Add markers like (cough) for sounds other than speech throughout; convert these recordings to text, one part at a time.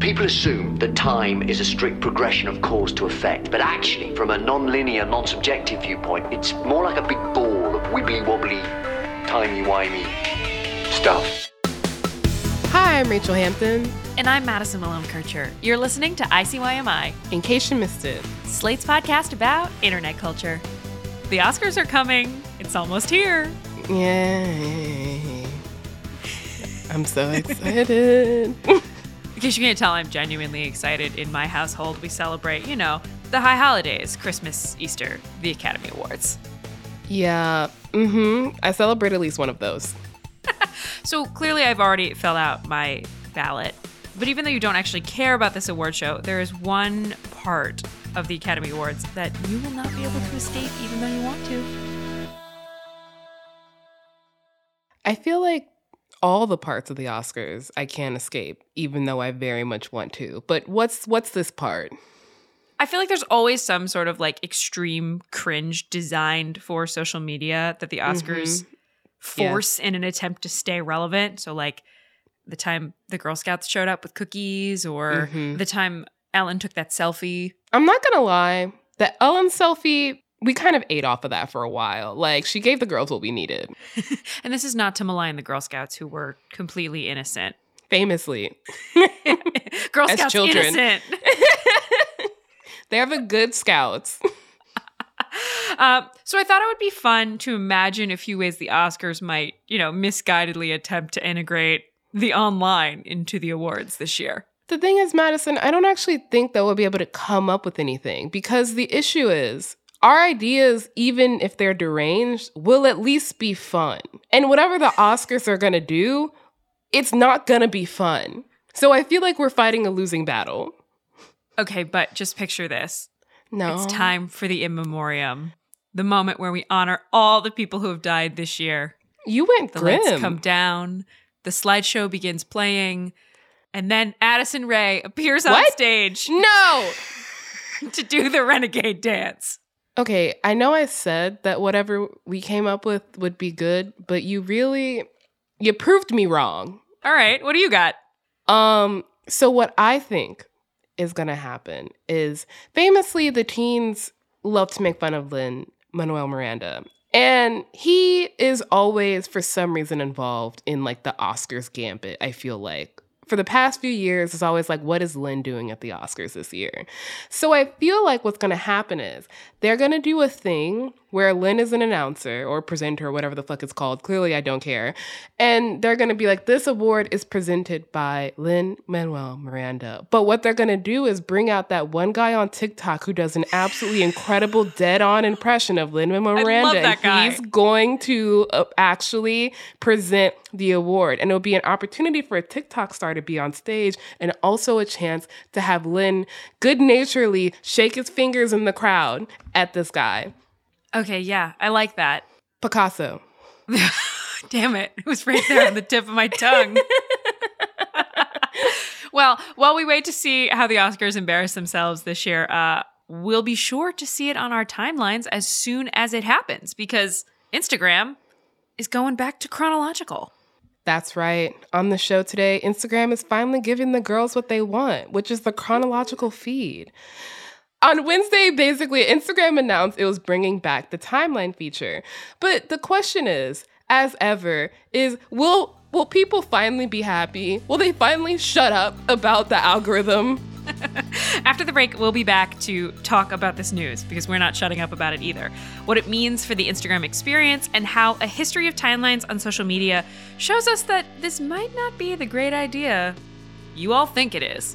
People assume that time is a strict progression of cause to effect, but actually, from a non-linear, non-subjective viewpoint, it's more like a big ball of wibbly-wobbly, timey-wimey stuff. Hi, I'm Rachelle Hampton. And I'm Madison Malone Kircher. You're listening to ICYMI, In case you missed it, Slate's podcast about internet culture. The Oscars are coming. It's almost here. yay. I'm so (laughs) excited. (laughs) In case you can't tell, I'm genuinely excited. In my household, we celebrate, you know, the high holidays Christmas, Easter, the Academy Awards. yeah, mm-hmm. I celebrate at least one of those. (laughs) So clearly, I've already filled out my ballot. But even though you don't actually care about this award show, there is one part of the Academy Awards that you will not be able to escape, even though you want to. I feel like all the parts of the Oscars I can't escape, even though I very much want to. But what's what's this part? I feel like there's always some sort of like extreme cringe designed for social media that the Oscars force in an attempt to stay relevant. So, like the time the Girl Scouts showed up with cookies, or Mhm. the time Ellen took that selfie. I'm not gonna lie, the Ellen selfie, we kind of ate off of that for a while. Like she gave the girls what we needed. (laughs) And this is not to malign the Girl Scouts who were completely innocent. Famously. (laughs) Girl (laughs) Scouts children. innocent. They're the good scouts. Um, so I thought it would be fun to imagine a few ways the Oscars might, you know, misguidedly attempt to integrate the online into the awards this year. The thing is, Madison, I don't actually think that we'll be able to come up with anything because the issue is our ideas, even if they're deranged, will at least be fun. And whatever the Oscars are gonna do, it's not gonna be fun. So I feel like we're fighting a losing battle. Okay, but just picture this. No. It's time for the in memoriam, the moment where we honor all the people who have died this year. You went The grim. lights come down, the slideshow begins playing, and then Addison Rae appears on What? stage no! (laughs) to do the renegade dance. Okay, I know I said that whatever we came up with would be good, but you really you proved me wrong. All right, what do you got? Um, so what I think is gonna happen is famously the teens love to make fun of Lynn Manuel Miranda. And he is always, for some reason, involved in like the Oscars gambit, I feel like. For the past few years, it's always like, what is Lin doing at the Oscars this year? So I feel like what's gonna happen is they're gonna do a thing where Lin is an announcer or presenter or whatever the fuck it's called. Clearly, I don't care. And they're gonna be like, this award is presented by Lynn Manuel Miranda. But what they're gonna do is bring out that one guy on TikTok who does an absolutely (sighs) incredible dead on impression of Lin-Manuel love Miranda. and guy. He's going to uh, actually present the award. And it'll be an opportunity for a TikTok star to be on stage and also a chance to have Lin good naturedly shake his fingers in the crowd at this guy. Okay, yeah, I like that. Picasso. (laughs) Damn it. It was right there on the tip of my tongue. (laughs) well, while we wait to see how the Oscars embarrass themselves this year, uh, we'll be sure to see it on our timelines as soon as it happens because Instagram is going back to chronological. That's right. On the show today, Instagram is finally giving the girls what they want, which is the chronological feed. On Wednesday, basically, Instagram announced it was bringing back the timeline feature. But the question is, as ever, is will will people finally be happy? Will they finally shut up about the algorithm? (laughs) After the break, we'll be back to talk about this news because we're not shutting up about it either. What it means for the Instagram experience and how a history of timelines on social media shows us that this might not be the great idea you all think it is.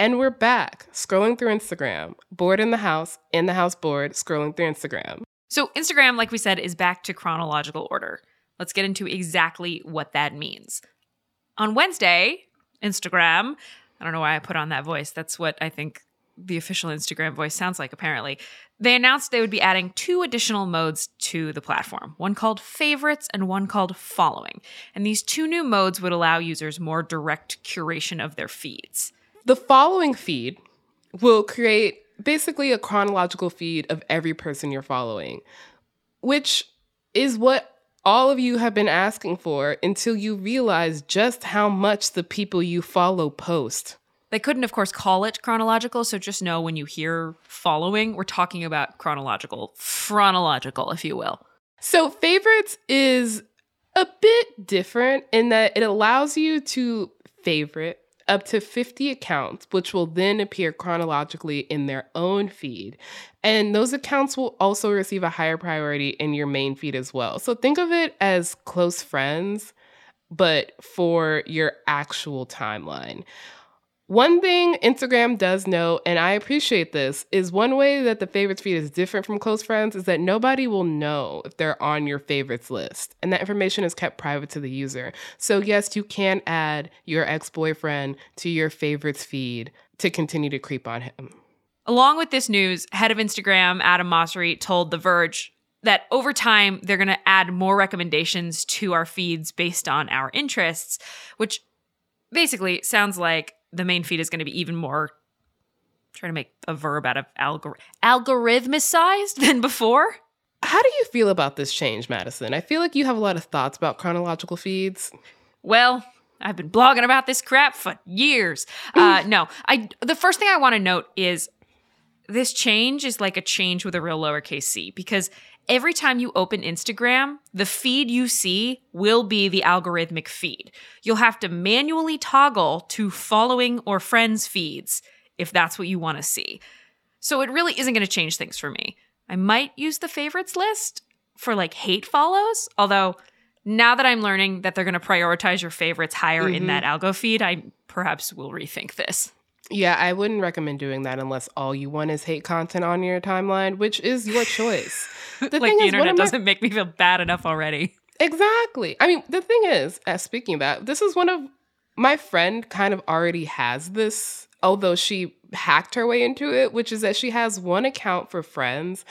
And we're back, scrolling through Instagram, bored in the house, in the house bored, scrolling through Instagram. So, Instagram, like we said, is back to chronological order. Let's get into exactly what that means. On Wednesday, Instagram, I don't know why I put on that voice. That's what I think the official Instagram voice sounds like, apparently. They announced they would be adding two additional modes to the platform one called favorites and one called following. And these two new modes would allow users more direct curation of their feeds. The following feed will create basically a chronological feed of every person you're following, which is what all of you have been asking for until you realize just how much the people you follow post. They couldn't, of course, call it chronological, so just know when you hear following, we're talking about chronological, chronological, if you will. So, favorites is a bit different in that it allows you to favorite up to 50 accounts, which will then appear chronologically in their own feed. And those accounts will also receive a higher priority in your main feed as well. So think of it as close friends, but for your actual timeline. One thing Instagram does know, and I appreciate this, is one way that the favorites feed is different from close friends is that nobody will know if they're on your favorites list. And that information is kept private to the user. So, yes, you can add your ex boyfriend to your favorites feed to continue to creep on him. Along with this news, head of Instagram, Adam Mosseri, told The Verge that over time they're going to add more recommendations to our feeds based on our interests, which basically sounds like the main feed is going to be even more trying to make a verb out of algor- algorithmicized (laughs) than before. How do you feel about this change, Madison? I feel like you have a lot of thoughts about chronological feeds. Well, I've been blogging about this crap for years. Uh, no, I. The first thing I want to note is this change is like a change with a real lowercase c because every time you open Instagram, the feed you see will be the algorithmic feed. You'll have to manually toggle to following or friends feeds if that's what you want to see. So it really isn't going to change things for me. I might use the favorites list for like hate follows, although now that I'm learning that they're going to prioritize your favorites higher mm-hmm. in that algo feed, I perhaps will rethink this. Yeah, I wouldn't recommend doing that unless all you want is hate content on your timeline, which is your choice. (laughs) The like the is, internet doesn't make me feel bad enough already. Exactly. I mean, the thing is, as speaking of that, this is one of my friend kind of already has this, although she hacked her way into it, which is that she has one account for friends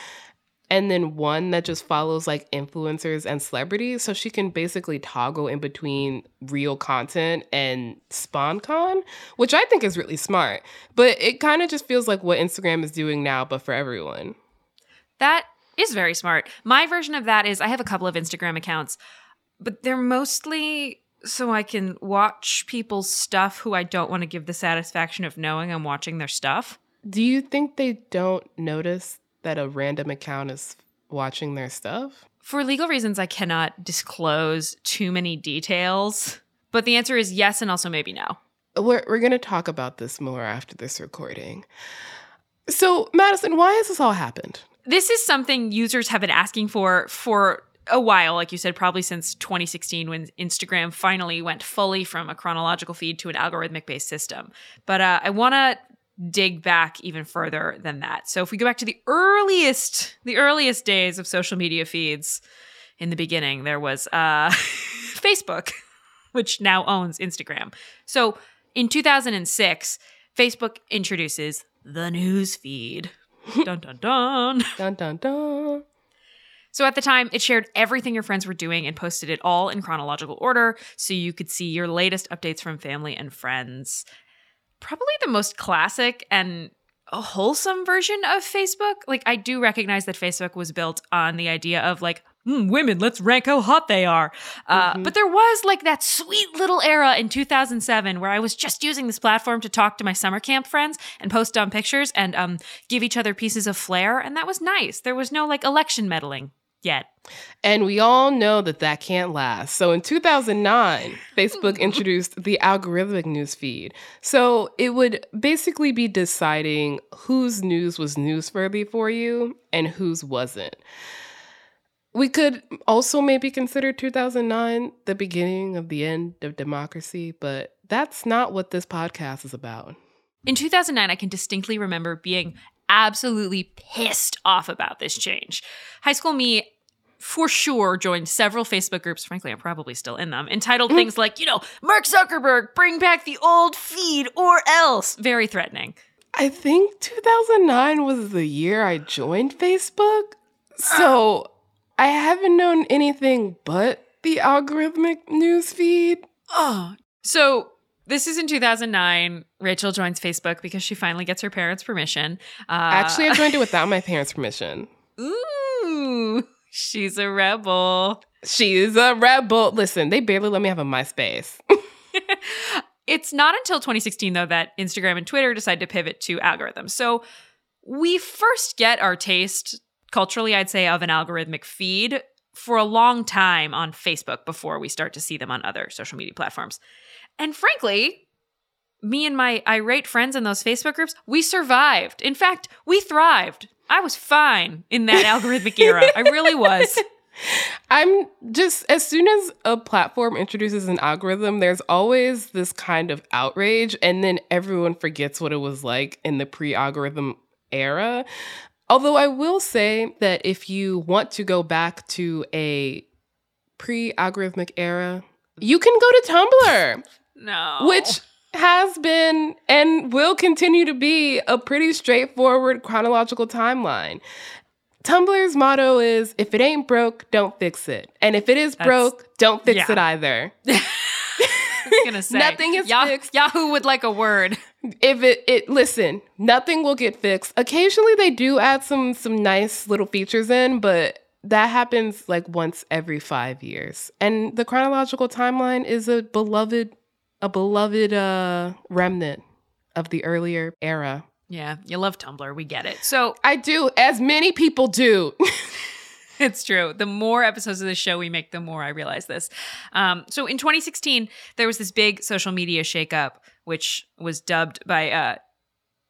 and then one that just follows like influencers and celebrities so she can basically toggle in between real content and sponcon, which I think is really smart. But it kind of just feels like what Instagram is doing now but for everyone. That is very smart. My version of that is I have a couple of Instagram accounts, but they're mostly so I can watch people's stuff who I don't want to give the satisfaction of knowing I'm watching their stuff. Do you think they don't notice that a random account is watching their stuff? For legal reasons, I cannot disclose too many details, but the answer is yes and also maybe no. We're, we're going to talk about this more after this recording. So, Madison, why has this all happened? This is something users have been asking for for a while, like you said, probably since 2016 when Instagram finally went fully from a chronological feed to an algorithmic based system. But uh, I want to dig back even further than that. So if we go back to the earliest, the earliest days of social media feeds, in the beginning there was uh, (laughs) Facebook, which now owns Instagram. So in 2006, Facebook introduces the news feed. (laughs) dun dun dun. Dun dun dun. So at the time, it shared everything your friends were doing and posted it all in chronological order so you could see your latest updates from family and friends. Probably the most classic and wholesome version of Facebook. Like, I do recognize that Facebook was built on the idea of like, "Hmm, women, let's rank how hot they are. Uh, But there was like that sweet little era in 2007 where I was just using this platform to talk to my summer camp friends and post dumb pictures and um, give each other pieces of flair. And that was nice. There was no like election meddling yet. And we all know that that can't last. So in 2009, Facebook (laughs) introduced the algorithmic news feed. So it would basically be deciding whose news was newsworthy for you and whose wasn't. We could also maybe consider 2009 the beginning of the end of democracy, but that's not what this podcast is about. In 2009, I can distinctly remember being absolutely pissed off about this change. High school me, for sure, joined several Facebook groups. Frankly, I'm probably still in them, entitled things like, you know, Mark Zuckerberg, bring back the old feed or else. Very threatening. I think 2009 was the year I joined Facebook. So I haven't known anything but the algorithmic news feed. Oh. So this is in 2009. Rachelle joins Facebook because she finally gets her parents' permission. Uh, Actually, I joined it without my parents' permission. ooh, she's a rebel. She's a rebel. Listen, they barely let me have a MySpace. (laughs) It's not until 2016, though, that Instagram and Twitter decide to pivot to algorithms. So we first get our taste, culturally, I'd say, of an algorithmic feed for a long time on Facebook before we start to see them on other social media platforms. And frankly, me and my irate friends in those Facebook groups, we survived. In fact, we thrived. I was fine in that algorithmic (laughs) era. I really was. I'm just, as soon as a platform introduces an algorithm, there's always this kind of outrage, and then everyone forgets what it was like in the pre algorithm era. Although I will say that if you want to go back to a pre algorithmic era, you can go to Tumblr. (laughs) No. which has been and will continue to be a pretty straightforward chronological timeline. Tumblr's motto is if it ain't broke, don't fix it. And if it is That's- broke, don't fix yeah. it (laughs) either. I was gonna say Nothing is Yah- fixed. Yahoo would like a word. if it it listen, nothing will get fixed. Occasionally they do add some some nice little features in, but that happens like once every 5 years. And the chronological timeline is a beloved a beloved uh remnant of the earlier era. Yeah, you love Tumblr. We get it. So I do, as many people do. (laughs) it's true. The more episodes of the show we make, the more I realize this. Um, so in 2016, there was this big social media shakeup, which was dubbed by uh,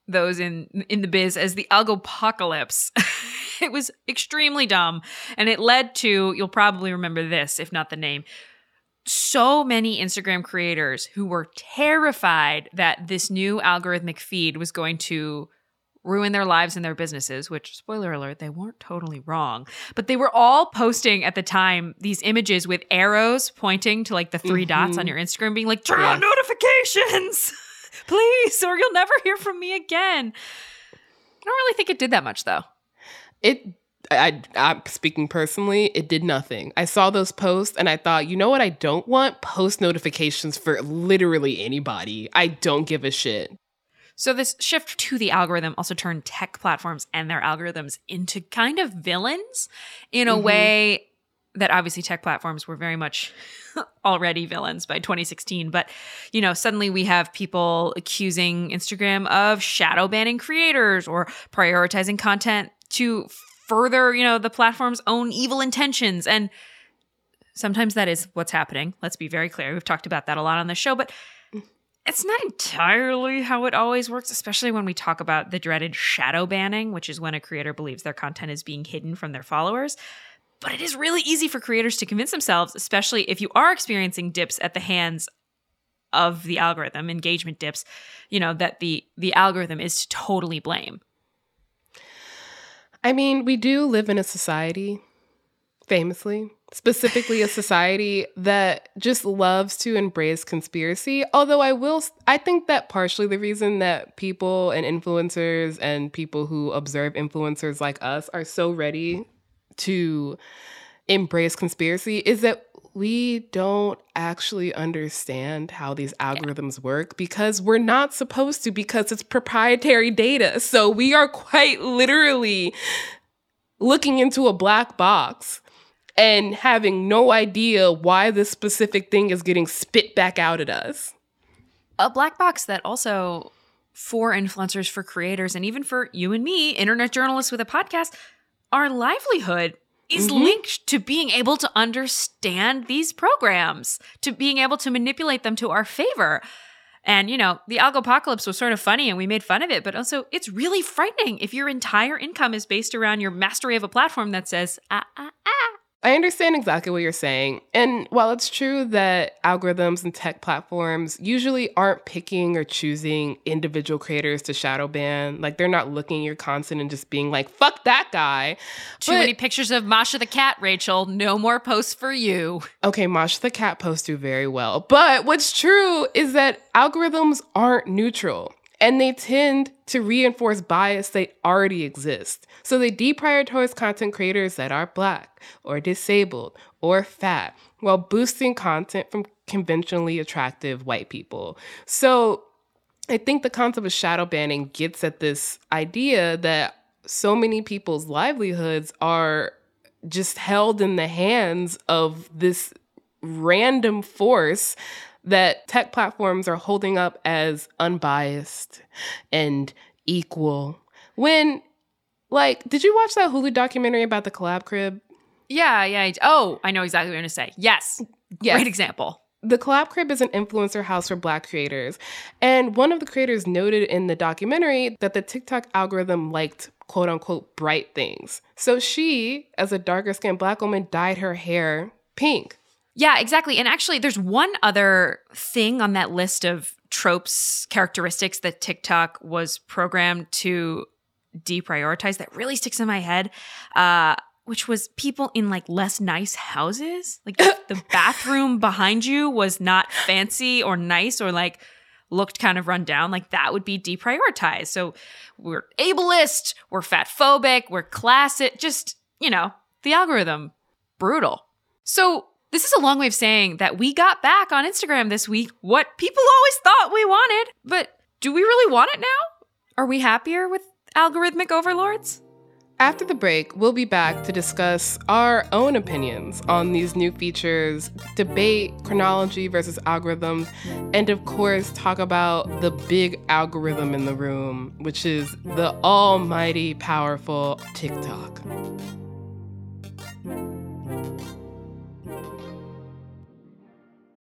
those in in the biz as the algopocalypse. (laughs) it was extremely dumb, and it led to you'll probably remember this, if not the name. So many Instagram creators who were terrified that this new algorithmic feed was going to ruin their lives and their businesses, which, spoiler alert, they weren't totally wrong. But they were all posting at the time these images with arrows pointing to like the 3 mm-hmm. dots on your Instagram, being like, turn on notifications, (laughs) please, or you'll never hear from me again. I don't really think it did that much though. It I, I'm speaking personally, it did nothing. I saw those posts and I thought, you know what? I don't want post notifications for literally anybody. I don't give a shit. So this shift to the algorithm also turned tech platforms and their algorithms into kind of villains in a mm-hmm. way that obviously tech platforms were very much (laughs) already villains by 2016 but you know suddenly we have people accusing Instagram of shadow banning creators or prioritizing content to further you know the platform's own evil intentions and sometimes that is what's happening let's be very clear we've talked about that a lot on the show but it's not entirely how it always works, especially when we talk about the dreaded shadow banning, which is when a creator believes their content is being hidden from their followers. But it is really easy for creators to convince themselves, especially if you are experiencing dips at the hands of the algorithm, engagement dips, you know, that the the algorithm is to totally blame. I mean, we do live in a society Famously, specifically a society that just loves to embrace conspiracy. Although I will, I think that partially the reason that people and influencers and people who observe influencers like us are so ready to embrace conspiracy is that we don't actually understand how these algorithms work because we're not supposed to because it's proprietary data. So we are quite literally looking into a black box and having no idea why this specific thing is getting spit back out at us. A black box that also for influencers, for creators, and even for you and me, internet journalists with a podcast, our livelihood is mm-hmm. linked to being able to understand these programs, to being able to manipulate them to our favor. And, you know, the algopocalypse was sort of funny and we made fun of it, but also it's really frightening if your entire income is based around your mastery of a platform that says, ah, ah, ah, I understand exactly what you're saying. And while it's true that algorithms and tech platforms usually aren't picking or choosing individual creators to shadow ban, like they're not looking at your content and just being like, fuck that guy. Too but, many pictures of Masha the cat, Rachelle. No more posts for you. Okay, Masha the cat posts do very well. But what's true is that algorithms aren't neutral and they tend to reinforce bias that already exist. So they deprioritize content creators that are black or disabled or fat while boosting content from conventionally attractive white people. So I think the concept of shadow banning gets at this idea that so many people's livelihoods are just held in the hands of this random force that tech platforms are holding up as unbiased and equal. When, like, did you watch that Hulu documentary about the collab crib? Yeah, yeah. Oh, I know exactly what you're going to say. Yes. yes. Great example. The Collab Crib is an influencer house for Black creators. And one of the creators noted in the documentary that the TikTok algorithm liked quote unquote bright things. So she, as a darker skinned Black woman, dyed her hair pink. Yeah, exactly. And actually, there's one other thing on that list of tropes, characteristics that TikTok was programmed to deprioritize that really sticks in my head. Uh, which was people in like less nice houses. Like (laughs) the bathroom behind you was not fancy or nice or like looked kind of run down. Like that would be deprioritized. So we're ableist, we're fat phobic, we're classic, just, you know, the algorithm. Brutal. So this is a long way of saying that we got back on Instagram this week what people always thought we wanted. But do we really want it now? Are we happier with algorithmic overlords? After the break, we'll be back to discuss our own opinions on these new features, debate chronology versus algorithms, and of course, talk about the big algorithm in the room, which is the almighty powerful TikTok.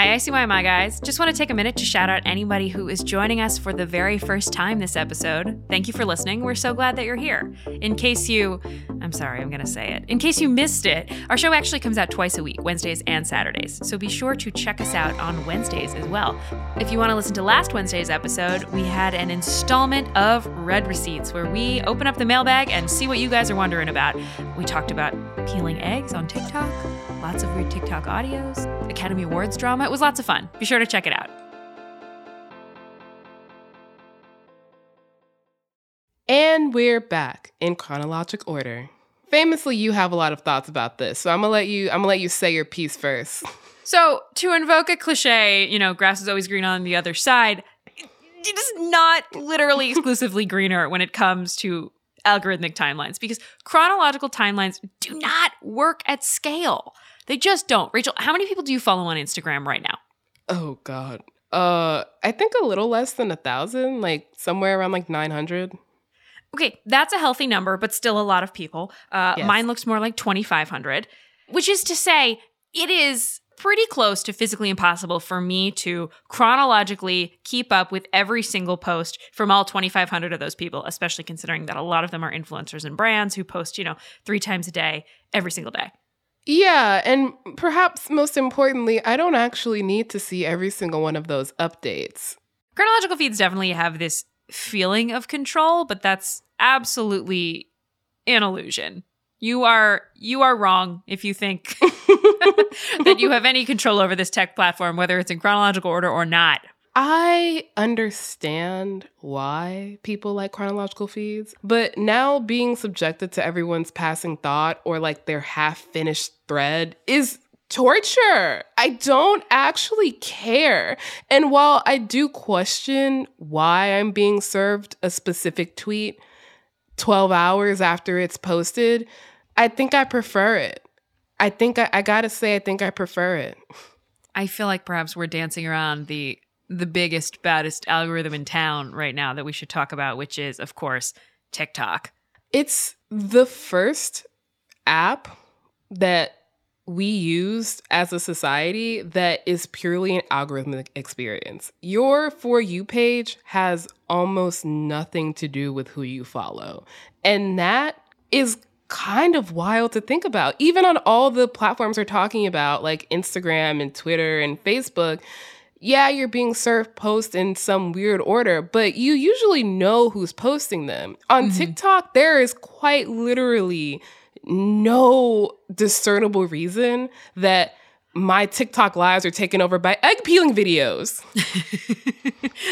Hi, ICYMI guys. Just want to take a minute to shout out anybody who is joining us for the very first time this episode. Thank you for listening. We're so glad that you're here. In case you, I'm sorry, I'm going to say it. In case you missed it, our show actually comes out twice a week, Wednesdays and Saturdays. So be sure to check us out on Wednesdays as well. If you want to listen to last Wednesday's episode, we had an installment of Red Receipts where we open up the mailbag and see what you guys are wondering about. We talked about peeling eggs on TikTok, lots of weird TikTok audios, Academy Awards drama. It was lots of fun. Be sure to check it out. And we're back in chronologic order. famously, you have a lot of thoughts about this, so I'm gonna let you. I'm gonna let you say your piece first. So, to invoke a cliche, you know, grass is always green on the other side, it is not literally (laughs) exclusively greener when it comes to algorithmic timelines because chronological timelines do not work at scale. They just don't. Rachelle, how many people do you follow on Instagram right now? Oh God. Uh, I think a little less than a thousand, like somewhere around like nine hundred. Okay, that's a healthy number, but still a lot of people. Uh, Yes. Mine looks more like 2,500, which is to say, it is pretty close to physically impossible for me to chronologically keep up with every single post from all 2,500 of those people, especially considering that a lot of them are influencers and brands who post, you know, three times a day, every single day. Yeah, and perhaps most importantly, I don't actually need to see every single one of those updates. Chronological feeds definitely have this feeling of control, but that's absolutely an illusion. You are you are wrong if you think (laughs) (laughs) that you have any control over this tech platform, whether it's in chronological order or not. I understand why people like chronological feeds, but now being subjected to everyone's passing thought or like their half finished thread is torture. I don't actually care. And while I do question why I'm being served a specific tweet 12 hours after it's posted, I think I prefer it. I think I, I gotta say, I think I prefer it. I feel like perhaps we're dancing around the the biggest, baddest algorithm in town right now that we should talk about, which is, of course, TikTok. It's the first app that we used as a society that is purely an algorithmic experience. Your For You page has almost nothing to do with who you follow. And that is kind of wild to think about. Even on all the platforms we're talking about, like Instagram and Twitter and Facebook, yeah, you're being served posts in some weird order, but you usually know who's posting them. On mm-hmm. TikTok, there is quite literally no discernible reason that my TikTok lives are taken over by egg peeling videos.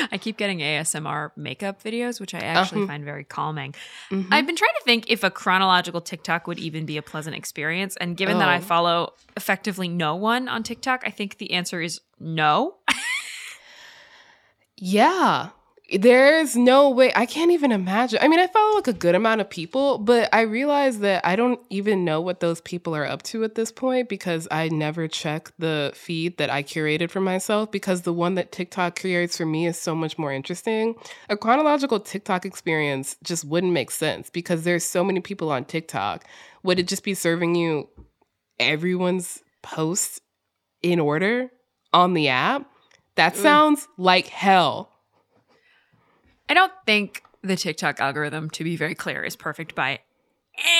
(laughs) I keep getting ASMR makeup videos, which I actually uh-huh. find very calming. Mm-hmm. I've been trying to think if a chronological TikTok would even be a pleasant experience. And given that I Oh. follow effectively no one on TikTok, I think the answer is no. (laughs) Yeah. There's no way. I can't even imagine. I mean, I follow like a good amount of people, but I realize that I don't even know what those people are up to at this point because I never check the feed that I curated for myself because the one that TikTok curates for me is so much more interesting. A chronological TikTok experience just wouldn't make sense because there's so many people on TikTok. Would it just be serving you everyone's posts in order on the app? That sounds like hell. I don't think the TikTok algorithm, to be very clear, is perfect by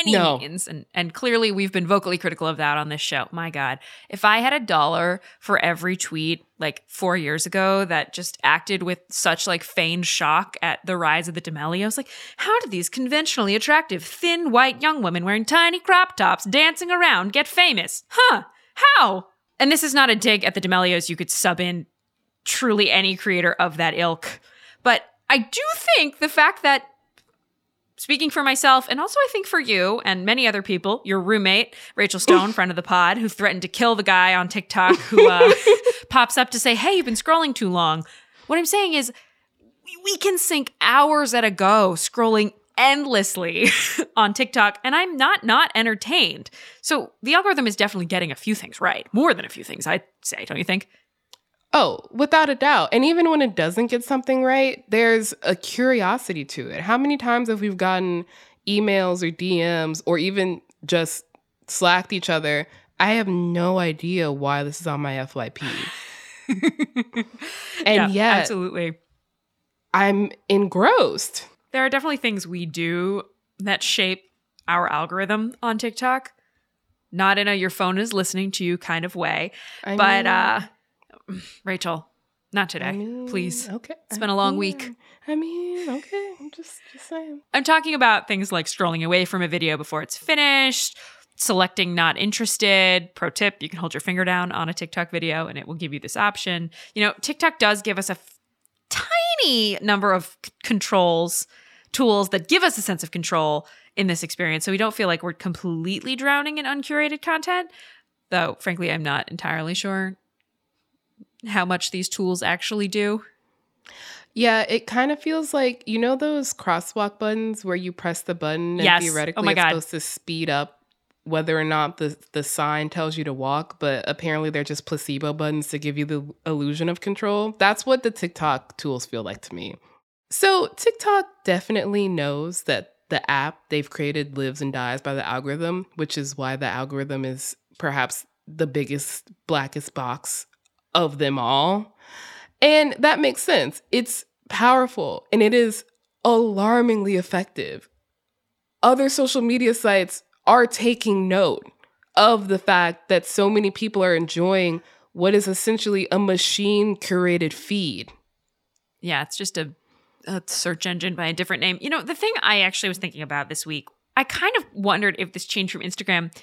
any No. means. And and clearly we've been vocally critical of that on this show. My God. If I had a dollar for every tweet like four years ago that just acted with such like feigned shock at the rise of the D'Amelios, like, how did these conventionally attractive, thin white young women wearing tiny crop tops dancing around get famous? Huh. How? And this is not a dig at the D'Amelios. You could sub in truly any creator of that ilk. But I do think the fact that, speaking for myself, and also I think for you and many other people, your roommate, Rachel Stone, friend of the pod, who threatened to kill the guy on TikTok who (laughs) uh, pops up to say, hey, you've been scrolling too long. What I'm saying is, we- can sink hours at a go scrolling endlessly (laughs) on TikTok, and I'm not not entertained. So the algorithm is definitely getting a few things right, more than a few things, I'd say, don't you think? Oh, without a doubt. And even when it doesn't get something right, there's a curiosity to it. How many times have we gotten emails or DMs or even just slacked each other? I have no idea why this is on my FYP. (laughs) and Yeah, yet absolutely. I'm engrossed. there are definitely things we do that shape our algorithm on TikTok. Not in a your phone is listening to you kind of way. I but mean- uh Rachelle, not today. I mean, please. Okay. It's been a long mean, week. I mean, okay. I'm just, just saying. I'm talking about things like scrolling away from a video before it's finished, selecting not interested. Pro tip, you can hold your finger down on a TikTok video and it will give you this option. You know, TikTok does give us a f- tiny number of c- controls, tools that give us a sense of control. in this experience. So we don't feel like we're completely drowning in uncurated content. Though, frankly, I'm not entirely sure how much these tools actually do. Yeah, it kind of feels like you know those crosswalk buttons where you press the button and Yes. Oh theoretically my it's God. supposed to speed up whether or not the the sign tells you to walk, but apparently they're just placebo buttons to give you the illusion of control. That's what the TikTok tools feel like to me. So, TikTok definitely knows that the app they've created lives and dies by the algorithm, which is why the algorithm is perhaps the biggest, blackest box of them all. And that makes sense. It's powerful and it is alarmingly effective. Other social media sites are taking note of the fact that so many people are enjoying what is essentially a machine curated feed. Yeah, it's just a, a search engine by a different name. You know, the thing I actually was thinking about this week, I kind of wondered if this change from Instagram.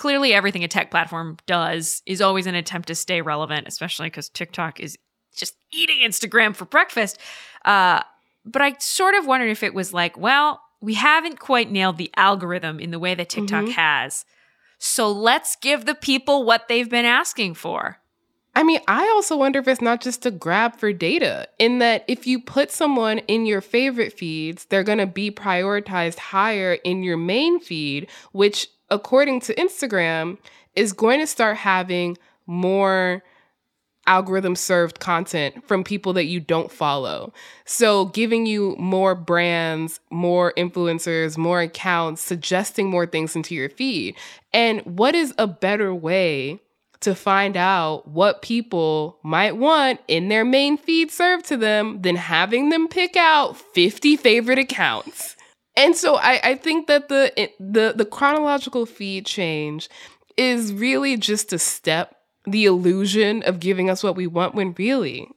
Clearly, everything a tech platform does is always an attempt to stay relevant, especially because TikTok is just eating Instagram for breakfast. Uh, but I sort of wondered if it was like, well, we haven't quite nailed the algorithm in the way that TikTok Mhm. has. So let's give the people what they've been asking for. I mean, I also wonder if it's not just a grab for data, in that if you put someone in your favorite feeds, they're going to be prioritized higher in your main feed, which, according to Instagram, is going to start having more algorithm served content from people that you don't follow. So, giving you more brands, more influencers, more accounts, suggesting more things into your feed. And what is a better way to find out what people might want in their main feed served to them than having them pick out 50 favorite accounts? And so I, I think that the the the chronological feed change is really just a step, the illusion of giving us what we want when really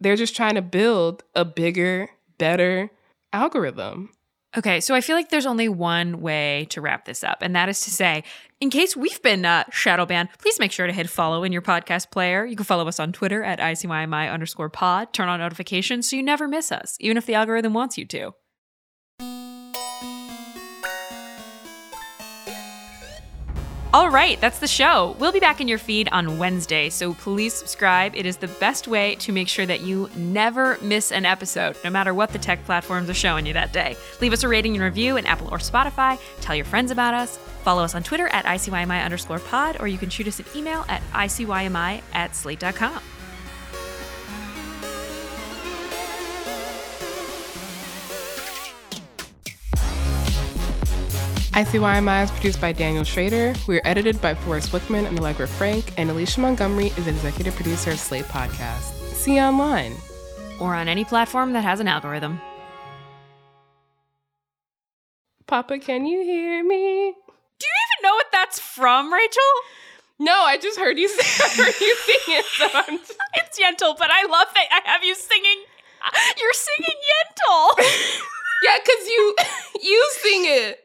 they're just trying to build a bigger, better algorithm. Okay, so I feel like there's only one way to wrap this up, and that is to say, in case we've been uh, shadow banned, please make sure to hit follow in your podcast player. You can follow us on Twitter at ICYMI underscore pod. Turn on notifications so you never miss us, even if the algorithm wants you to. All right, that's the show. We'll be back in your feed on Wednesday, so please subscribe. It is the best way to make sure that you never miss an episode, no matter what the tech platforms are showing you that day. Leave us a rating and review in Apple or Spotify. Tell your friends about us. Follow us on Twitter at ICYMI underscore pod, or you can shoot us an email at ICYMI at slate.com. ICYMI is produced by Daniel Schroeder. We are edited by Forrest Wickman and Allegra Frank, and Alicia Montgomery is an executive producer of Slate Podcast. See you online. Or on any platform that has an algorithm. Papa, can you hear me? Do you even know what that's from, Rachelle? No, I just heard you (laughs) say, heard you sing it. So I'm (laughs) just, It's Yentl, but I love that I have you singing. You're singing Yentl. (laughs) yeah, because you you sing it.